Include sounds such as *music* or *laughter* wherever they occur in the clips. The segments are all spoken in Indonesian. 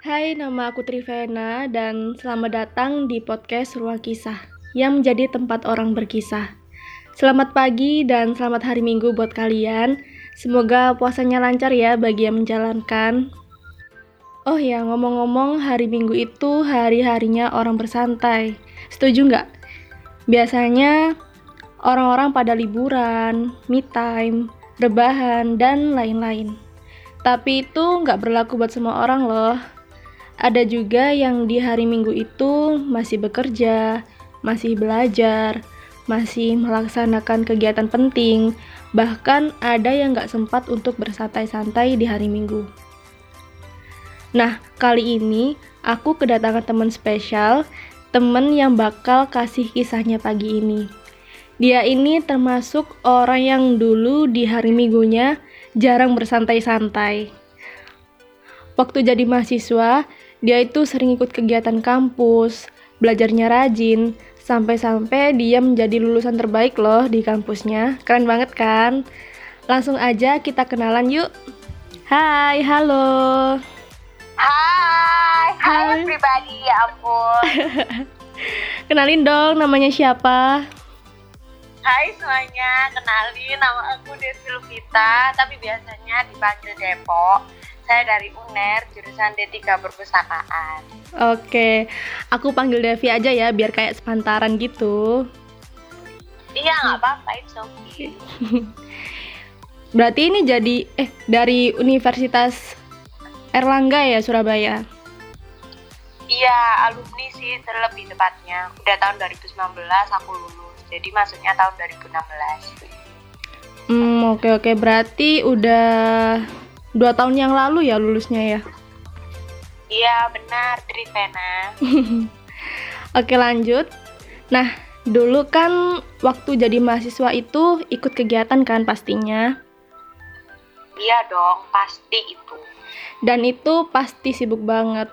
Hai, nama aku Trivena dan selamat datang di podcast Ruang Kisah yang menjadi tempat orang berkisah. Selamat pagi dan selamat hari Minggu buat kalian. Semoga puasanya lancar ya bagi yang menjalankan. Oh ya, ngomong-ngomong hari Minggu itu hari-harinya orang bersantai. Setuju nggak? Biasanya orang-orang pada liburan, me time, rebahan, dan lain-lain. Tapi itu nggak berlaku buat semua orang loh. Ada juga yang di hari Minggu itu masih bekerja, masih belajar, masih melaksanakan kegiatan penting, bahkan ada yang nggak sempat untuk bersantai-santai di hari Minggu. Nah, kali ini aku kedatangan teman spesial, temen yang bakal kasih kisahnya pagi ini. Dia ini termasuk orang yang dulu di hari minggunya jarang bersantai-santai. Waktu jadi mahasiswa, dia itu sering ikut kegiatan kampus, belajarnya rajin, sampai-sampai dia menjadi lulusan terbaik loh di kampusnya. Keren banget kan? Langsung aja kita kenalan yuk. Hai, halo. Hai, hai Hai. everybody, ya ampun. *laughs* Kenalin dong namanya siapa? Hai semuanya, kenalin nama aku Devi Lupita, tapi biasanya dipanggil Depok. Saya dari UNER, jurusan D3 Perpustakaan. Oke, aku panggil Devi aja ya biar kayak sepantaran gitu. Iya, nggak apa-apa, it's okay. *laughs* Berarti ini jadi eh dari Universitas Erlangga ya Surabaya. Iya, alumni sih terlebih tepatnya. Udah tahun 2019 aku lulus, jadi masuknya tahun 2016. Hmm, oke oke berarti udah dua tahun yang lalu ya lulusnya ya. Iya, benar, Trivena. *laughs* Oke lanjut. Nah dulu kan waktu jadi mahasiswa itu ikut kegiatan kan pastinya. Iya dong, pasti itu. Dan itu pasti sibuk banget.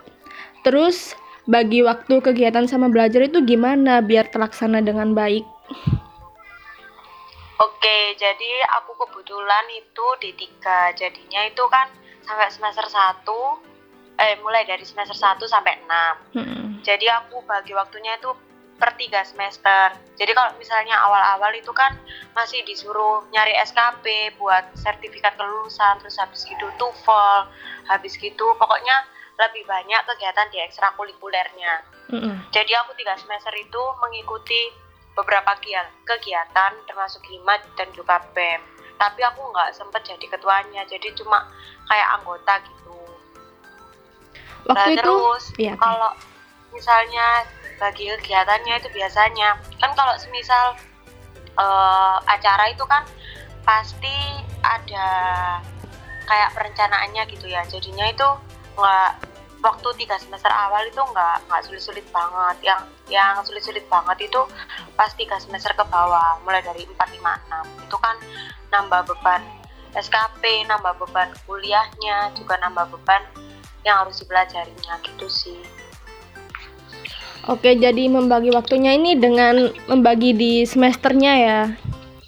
Terus bagi waktu kegiatan sama belajar itu gimana biar terlaksana dengan baik? Oke, jadi aku kebetulan itu D3. Jadinya itu kan sampai semester 1 eh mulai dari semester 1 sampai 6. Hmm. Jadi aku bagi waktunya itu per tiga semester. Jadi kalau misalnya awal-awal itu kan masih disuruh nyari SKP buat sertifikat kelulusan, terus habis gitu TOEFL, habis gitu pokoknya lebih banyak kegiatan di ekstrakurikulernya. Mm-mm. Jadi aku tiga semester itu mengikuti beberapa kegiatan termasuk himat dan juga BEM. Tapi aku nggak sempet jadi ketuanya, jadi cuma kayak anggota gitu. Waktu Nah, itu terus iya, kalau misalnya bagi kegiatannya itu biasanya kan kalau semisal eh, acara itu kan pasti ada kayak perencanaannya gitu ya. Jadinya itu nggak waktu tiga semester awal itu nggak nggak sulit-sulit banget. Yang yang sulit-sulit banget itu pas tiga semester ke bawah, mulai dari 4, 5, 6 itu kan nambah beban SKP, nambah beban kuliahnya, juga nambah beban yang harus dipelajarinya gitu sih. Oke, jadi membagi waktunya ini dengan membagi di semesternya ya.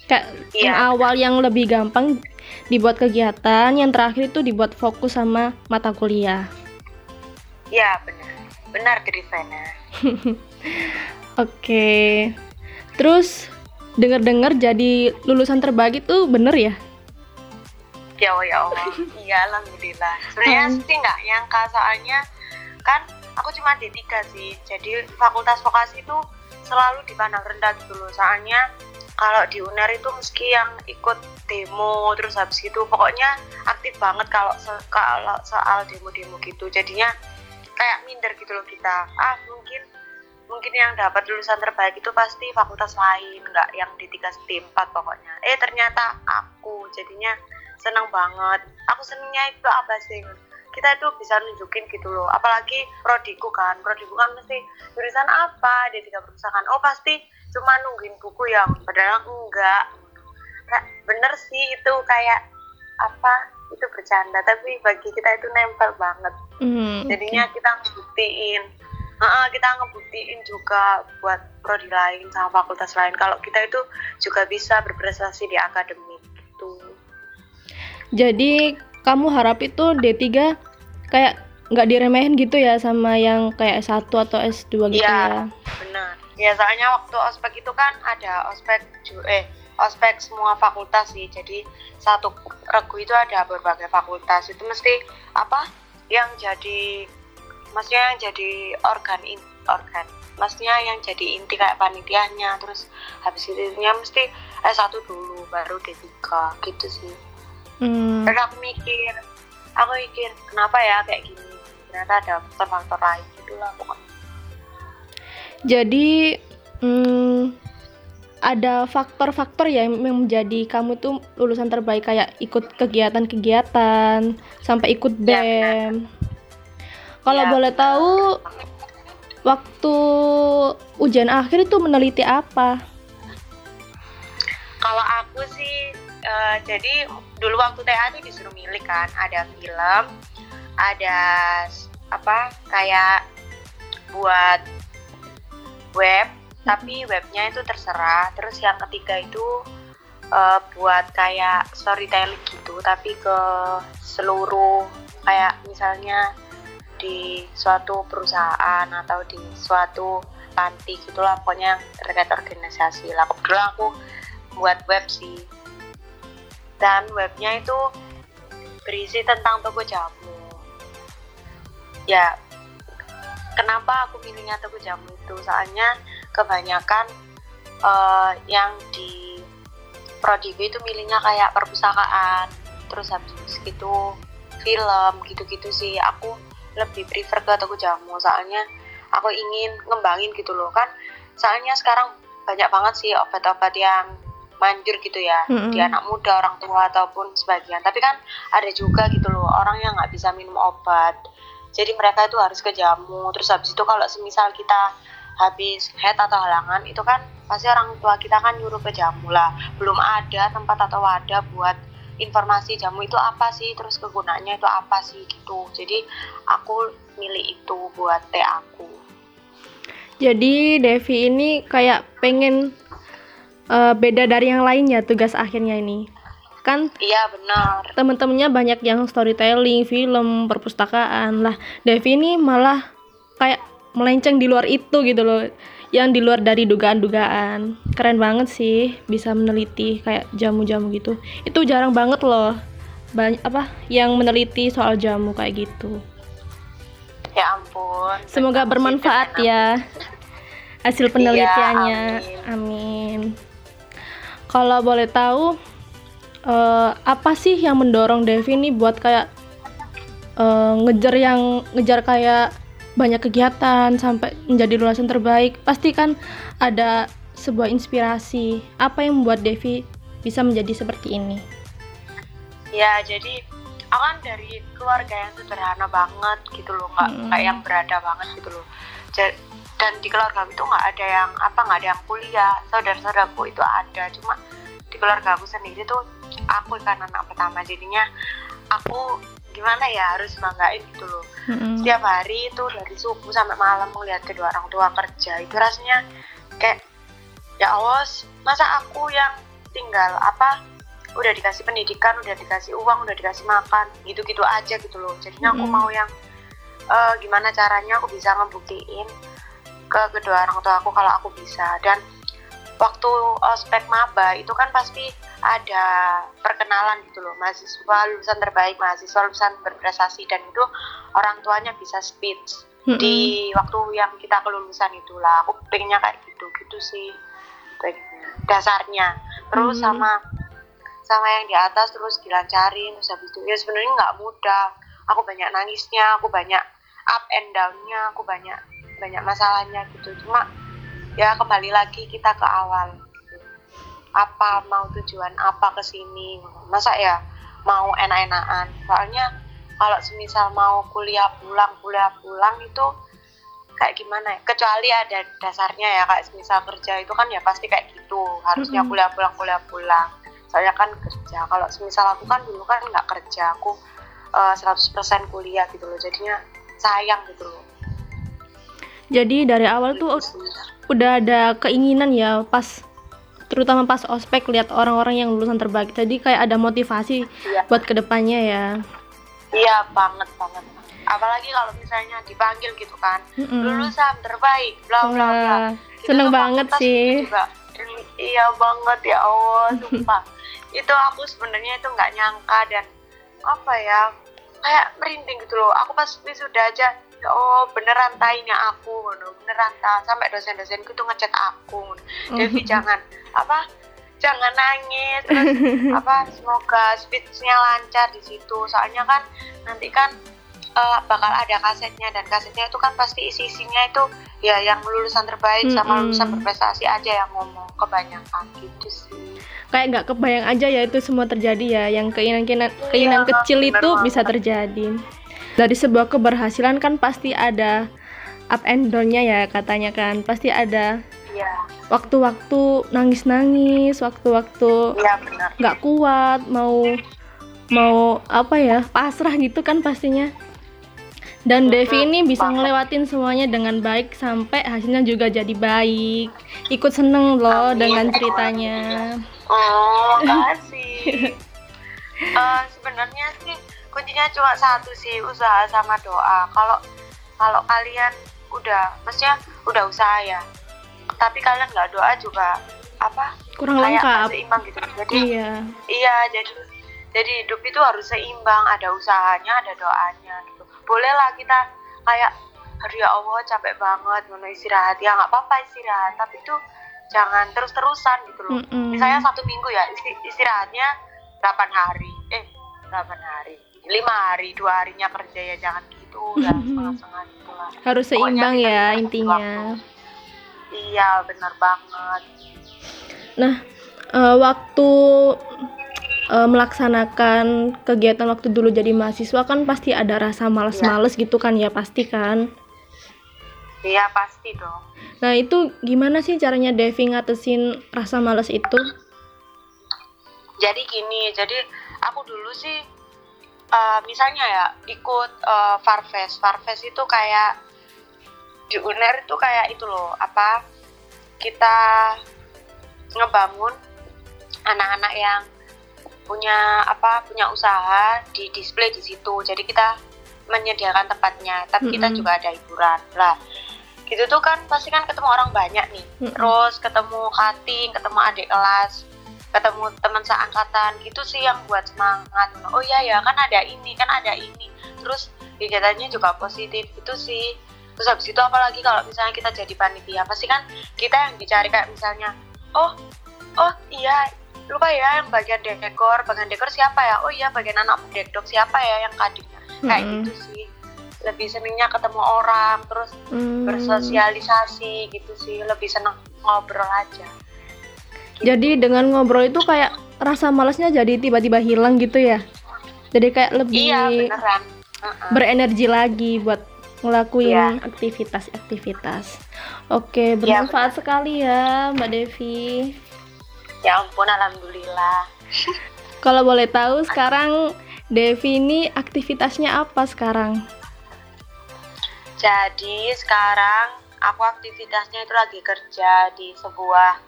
Kayak Iya. yang awal yang lebih gampang dibuat kegiatan, yang terakhir itu dibuat fokus sama mata kuliah. Ya benar, benar Trivena. *laughs* Oke. Terus dengar-dengar jadi lulusan terbaik itu bener ya? Ya Allah, ya Allah. *laughs* Iya, alhamdulillah. Sebenarnya Hmm. sih nggak nyangka soalnya kan aku cuma D3 sih. Jadi fakultas vokasi itu selalu dipandang rendah gitu loh. Soalnya kalau di UNER itu meski yang ikut demo terus habis gitu pokoknya aktif banget kalau se- kalau soal demo-demo gitu. Jadinya kayak minder gitu loh kita. Ah, mungkin mungkin yang dapat lulusan terbaik itu pasti fakultas lain, nggak yang di tiga empat pokoknya. Eh ternyata aku jadinya seneng banget. Aku senengnya itu apa sih? Kita tuh bisa nunjukin gitu loh. Apalagi prodiku kan, prodiku kan mesti jurusan apa? Di tiga perusahaan. Oh pasti cuma nungguin buku yang padahal enggak. Kayak bener sih itu kayak apa? Itu bercanda, tapi bagi kita itu nempel banget Hmm, jadinya kita ngebuktiin Heeh, kita ngebuktiin juga buat prodi lain sama fakultas lain kalau kita itu juga bisa berprestasi di akademik gitu Jadi kamu harap itu D3 kayak nggak diremehin gitu ya sama yang kayak S1 atau S2 gitu Iya, ya. benar. Ya soalnya waktu ospek itu kan ada ospek eh ospek semua fakultas sih. Jadi satu regu itu ada berbagai fakultas. Itu mesti apa? Yang jadi maksudnya yang jadi organ in, organ. Maksudnya yang jadi inti kayak panitianya terus habis itu nya mesti S1 dulu baru D3 gitu sih. Hmm. Terus aku mikir, aku mikir kenapa ya kayak gini? Ternyata ada faktor-faktor lain gitu lah pokoknya. Jadi hmm, ada faktor-faktor ya yang menjadi kamu tuh lulusan terbaik kayak ikut kegiatan-kegiatan sampai ikut Ya. BEM. Kalau Ya, boleh tahu waktu ujian akhir itu meneliti apa? Kalau aku sih, eh, jadi dulu waktu TA itu disuruh milih kan, ada film, ada apa kayak buat web, tapi webnya itu terserah. Terus yang ketiga itu eh, buat kayak storytelling gitu, tapi ke seluruh kayak misalnya di suatu perusahaan atau di suatu panti gitulah pokoknya yang terkait organisasi lah. Kebetulan aku buat web sih. Dan webnya itu berisi tentang toko jamu. Ya kenapa aku pilihnya toko jamu itu? Soalnya kebanyakan eh, yang di prodigo itu milihnya kayak perpustakaan terus habis itu film gitu-gitu sih. Aku lebih prefer ke toko jamu soalnya aku ingin ngembangin gitu loh kan. Soalnya sekarang banyak banget sih obat-obat yang manjur gitu ya Mm-mm. di anak muda orang tua ataupun sebagian. Tapi kan ada juga gitu loh orang yang nggak bisa minum obat. Jadi mereka itu harus ke jamu terus habis itu kalau semisal kita habis head atau halangan itu kan pasti orang tua kita kan nyuruh ke jamu lah belum ada tempat atau wadah buat informasi jamu itu apa sih terus kegunaannya itu apa sih gitu jadi aku milih itu buat teh aku Jadi Devi ini kayak pengen eh, beda dari yang lainnya tugas akhirnya ini. Kan iya benar temen-temennya banyak yang storytelling, film, perpustakaan lah. Devi ini malah kayak melenceng di luar itu gitu loh. Yang di luar dari dugaan-dugaan. Keren banget sih bisa meneliti kayak jamu-jamu gitu. Itu jarang banget loh. Banyak apa yang meneliti soal jamu kayak gitu. ya ampun Semoga bermanfaat ya hasil penelitiannya. amin. amin. Kalau boleh tahu eh, apa sih yang mendorong Devi nih buat kayak eh, ngejar yang ngejar kayak banyak kegiatan sampai menjadi lulusan terbaik? Pasti kan ada sebuah inspirasi. Apa yang membuat Devi bisa menjadi seperti ini? Ya, jadi aku kan dari keluarga yang sederhana banget gitu loh, nggak Mm. nggak yang berada banget gitu loh. Dan di keluarga itu nggak ada yang apa nggak ada yang kuliah, saudara-saudaraku itu ada, cuma di keluarga aku sendiri tuh aku kan anak pertama, jadinya aku gimana ya harus banggain gitu loh. Mm-mm. Setiap hari itu dari subuh sampai malam melihat kedua orang tua kerja itu rasanya kayak ya Allah, masa aku yang tinggal apa udah dikasih pendidikan, udah dikasih uang, udah dikasih makan, gitu-gitu aja gitu loh. Jadinya aku Mm. mau yang eh, gimana caranya aku bisa ngebuktiin ke kedua orang tua aku kalau aku bisa. Dan waktu ospek maba itu kan pasti ada perkenalan gitu loh, mahasiswa lulusan terbaik, mahasiswa lulusan berprestasi dan itu orang tuanya bisa speech Mm-mm. di waktu yang kita kelulusan itulah. Aku pengennya kayak gitu, gitu sih pengennya. dasarnya. Terus Hmm. sama sama yang di atas terus dilancarin terus habis itu ya sebenarnya nggak mudah aku banyak nangisnya aku banyak up and downnya aku banyak banyak masalahnya gitu cuma ya kembali lagi kita ke awal gitu. Apa mau tujuan apa ke sini? Masa ya mau enak-enakan? Soalnya kalau semisal mau kuliah pulang kuliah pulang itu kayak gimana ya? Kecuali ada dasarnya ya kayak semisal kerja itu kan ya pasti kayak gitu. Harusnya kuliah pulang kuliah pulang. Saya kan kerja. Kalau semisal aku kan dulu kan nggak kerja aku eh, 100% kuliah gitu loh. Jadinya sayang gitu loh. Jadi dari awal tuh Gitu udah ada keinginan ya pas terutama pas ospek lihat orang-orang yang lulusan terbaik tadi kayak ada motivasi Iya. buat ke depannya ya iya banget banget apalagi kalau misalnya dipanggil gitu kan Mm-mm. lulusan terbaik bla bla bla seneng banget sih. juga. iya banget ya Allah *laughs* sumpah itu aku sebenarnya itu nggak nyangka dan apa ya kayak merinding gitu loh aku pas wisuda aja Allah beneran tainya aku ngono. Beneran ta sampai dosen-dosen itu ngechat aku. Devi *laughs* jangan apa jangan nangis. Terus *laughs* apa semoga speechnya lancar di situ. Soalnya kan nanti kan eh, bakal ada kasetnya. Dan kasetnya itu kan pasti isi isinya itu ya yang lulusan terbaik sama Mm-mm. lulusan berprestasi aja yang ngomong. Kebanyakan gitu sih. Kayak nggak kebayang aja ya itu semua terjadi ya. Yang keinginan keinginan, keinginan Iya, kecil itu banget. bisa terjadi dari sebuah keberhasilan kan pasti ada up and down-nya ya katanya kan. Pasti ada iya. waktu-waktu nangis-nangis waktu-waktu iya nggak kuat mau mau apa ya pasrah gitu kan pastinya. Dan Mhm, Devi ini bisa banget. ngelewatin semuanya dengan baik sampai hasilnya juga jadi baik. Ikut seneng loh Amin. dengan ceritanya. Oh makasih. *laughs* Eh, sebenarnya sih kuncinya cuma satu sih usaha sama doa. Kalau kalau kalian udah maksudnya udah usaha ya. Tapi kalian nggak doa juga apa kurang kayak lengkap. seimbang gitu. Jadi iya. iya jadi jadi hidup itu harus seimbang. Ada usahanya ada doanya gitu. Bolehlah kita kayak aduh ya Allah capek banget mau istirahat. Ya nggak apa-apa istirahat tapi itu jangan terus-terusan gitu loh. Mm-mm. misalnya satu minggu ya isti- istirahatnya 8 hari. Eh 8 hari lima hari dua harinya kerja ya jangan gitu. *laughs* Ya setengah-setengah gitu lah. Harus seimbang ya intinya. Iya benar banget. Nah eh, waktu eh, melaksanakan kegiatan waktu dulu jadi mahasiswa kan pasti ada rasa males-males gitu kan ya pasti kan? Iya pasti dong. Nah itu gimana sih caranya Devi ngatesin rasa males itu? Jadi gini jadi aku dulu sih eh, misalnya ya ikut eh, Farfest Farfest itu kayak di UNER itu kayak itu loh apa kita ngebangun anak-anak yang punya apa punya usaha di display di situ. Jadi kita menyediakan tempatnya. Tapi kita Mm-mm. juga ada hiburan. Lah gitu tuh kan pasti kan ketemu orang banyak nih. Mm-mm. terus ketemu cutting ketemu adik kelas ketemu teman seangkatan gitu sih yang buat semangat. Oh iya ya kan ada ini kan ada ini. Terus kegiatannya juga positif itu sih. Terus habis itu apalagi kalau misalnya kita jadi panitia pasti kan kita yang dicari kayak misalnya oh oh iya lupa ya yang bagian dekor. Bagian dekor siapa ya? Oh iya bagian anak dekdok siapa ya yang kadingnya kayak Mm-mm. gitu sih. Lebih senengnya ketemu orang terus Hmm. bersosialisasi gitu sih. Lebih seneng ngobrol aja jadi dengan ngobrol itu kayak rasa malesnya jadi tiba-tiba hilang gitu ya jadi kayak lebih iya beneran Heeh. berenergi lagi buat ngelakuin Iya. aktivitas-aktivitas. Oke, bermanfaat sekali ya, Mbak Devi. ya ampun alhamdulillah *laughs* Kalau boleh tahu sekarang Devi ini aktivitasnya apa sekarang? jadi sekarang aku aktivitasnya itu lagi kerja di sebuah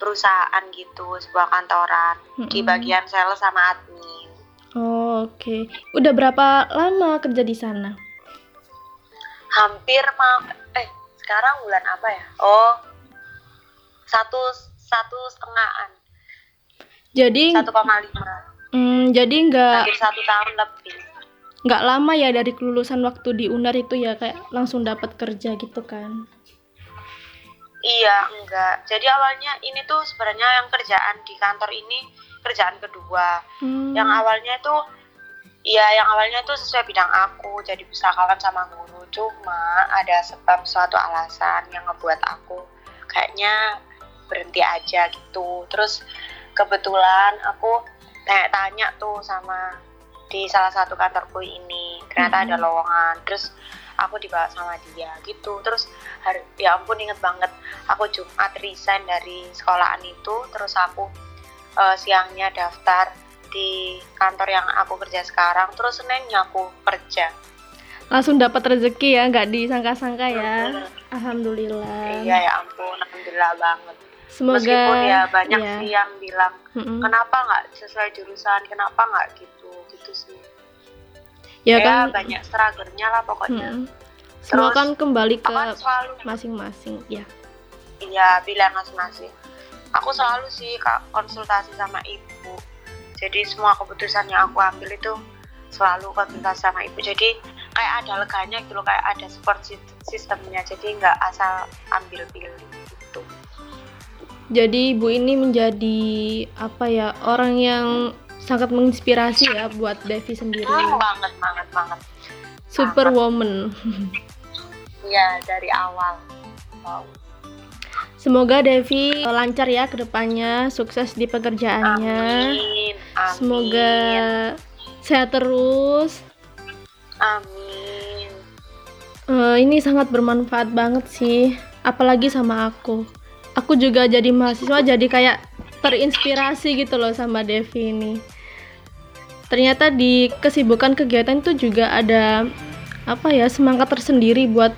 perusahaan gitu sebuah kantoran. Di Mm-mm. bagian sales sama admin. Oh, Oke, udah berapa lama kerja di sana? hampir mau eh sekarang bulan apa ya? Oh satu satu setengahan. Jadi, satu koma lima. Mm, jadi nggak hampir satu tahun lebih. nggak lama ya dari kelulusan waktu di UNAR itu ya kayak langsung dapat kerja gitu kan? Iya, enggak. Jadi awalnya ini tuh sebenarnya yang kerjaan di kantor ini kerjaan kedua. Hmm. Yang awalnya itu ya yang awalnya itu sesuai bidang aku, jadi pustakawan sama guru. Cuma ada sebab suatu alasan yang ngebuat aku kayaknya berhenti aja gitu. Terus kebetulan aku tanya-tanya tuh sama di salah satu kantorku ini. Ternyata ada Mhm. lowongan. Terus aku dibawa sama dia gitu. Terus hari, ya ampun inget banget aku Jumat resign dari sekolahan itu terus aku eh, siangnya daftar di kantor yang aku kerja sekarang terus Seninnya aku kerja Langsung dapat rezeki ya, nggak disangka-sangka ya. Mhm. Alhamdulillah. iya ya ampun alhamdulillah banget Semoga meskipun ya banyak iya. sih yang bilang Mm-mm. kenapa nggak sesuai jurusan kenapa nggak gitu ya, ya kan? banyak struggle-nya lah pokoknya. Hmm, semua Terus, kan kembali ke kan selalu masing-masing ya. Iya pilihan masing-masing. Aku selalu sih kak konsultasi sama ibu. Jadi semua keputusan yang aku ambil itu selalu konsultasi sama ibu. Jadi kayak ada leganya gitu loh kayak ada support sistemnya jadi nggak asal ambil pilih gitu. Jadi ibu ini menjadi apa ya orang yang sangat menginspirasi ya buat Devi sendiri. Hmm, banget banget banget. Superwoman iya dari awal. Wow. semoga Devi lancar ya ke depannya sukses di pekerjaannya. Amin amin. Semoga sehat terus. Amin. Eh, ini sangat bermanfaat banget sih apalagi sama aku. Aku juga jadi mahasiswa jadi kayak terinspirasi gitu loh sama Devi ini. Ternyata di kesibukan kegiatan itu juga ada apa ya semangat tersendiri buat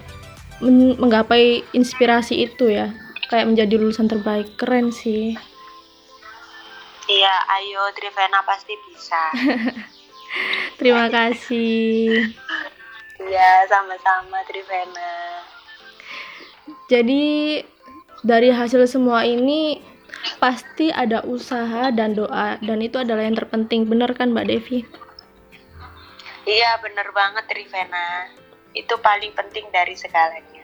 men- menggapai inspirasi itu ya. Kayak menjadi lulusan terbaik. Keren sih. Iya ayo Trivena pasti bisa. *laughs* Terima kasih. Iya sama-sama Trivena. Jadi dari hasil semua ini pasti ada usaha dan doa dan itu adalah yang terpenting benar kan Mbak Devi? iya bener banget Trivena itu paling penting dari segalanya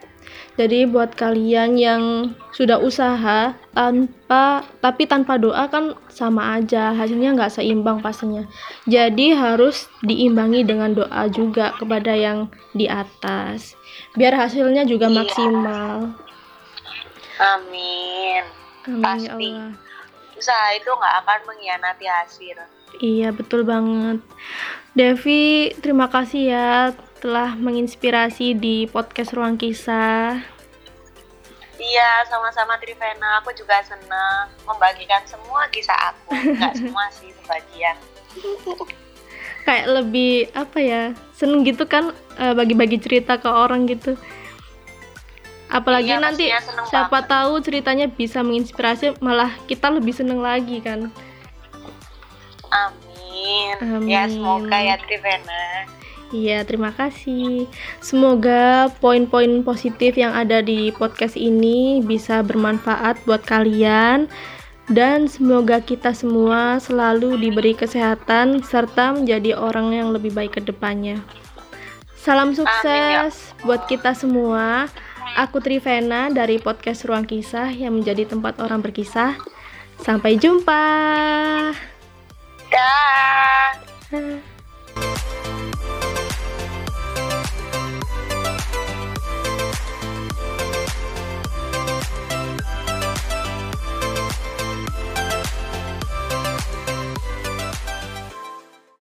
Jadi buat kalian yang sudah usaha tanpa tapi tanpa doa kan sama aja hasilnya nggak seimbang pastinya. Jadi harus diimbangi dengan doa juga kepada yang di atas biar hasilnya juga Iya. maksimal. Amin ya Pasti. Allah. usaha itu nggak akan mengkhianati hasil Iya, betul banget. Devi, terima kasih ya telah menginspirasi di podcast Ruang Kisah. iya sama-sama Trivena aku juga senang membagikan semua kisah aku nggak *laughs* semua sih sebagian Kayak lebih apa ya? Seneng gitu kan eh, bagi-bagi cerita ke orang gitu. Apalagi Iya, nanti siapa banget. tahu ceritanya bisa menginspirasi, malah kita lebih seneng lagi kan. amin, Amin. ya semoga ya Trivena Iya, terima kasih. Semoga poin-poin positif yang ada di podcast ini bisa bermanfaat buat kalian dan semoga kita semua selalu diberi kesehatan serta menjadi orang yang lebih baik ke depannya. Salam sukses buat kita semua. Aku Trivena dari podcast Ruang Kisah yang menjadi tempat orang berkisah. Sampai jumpa. dah Ah.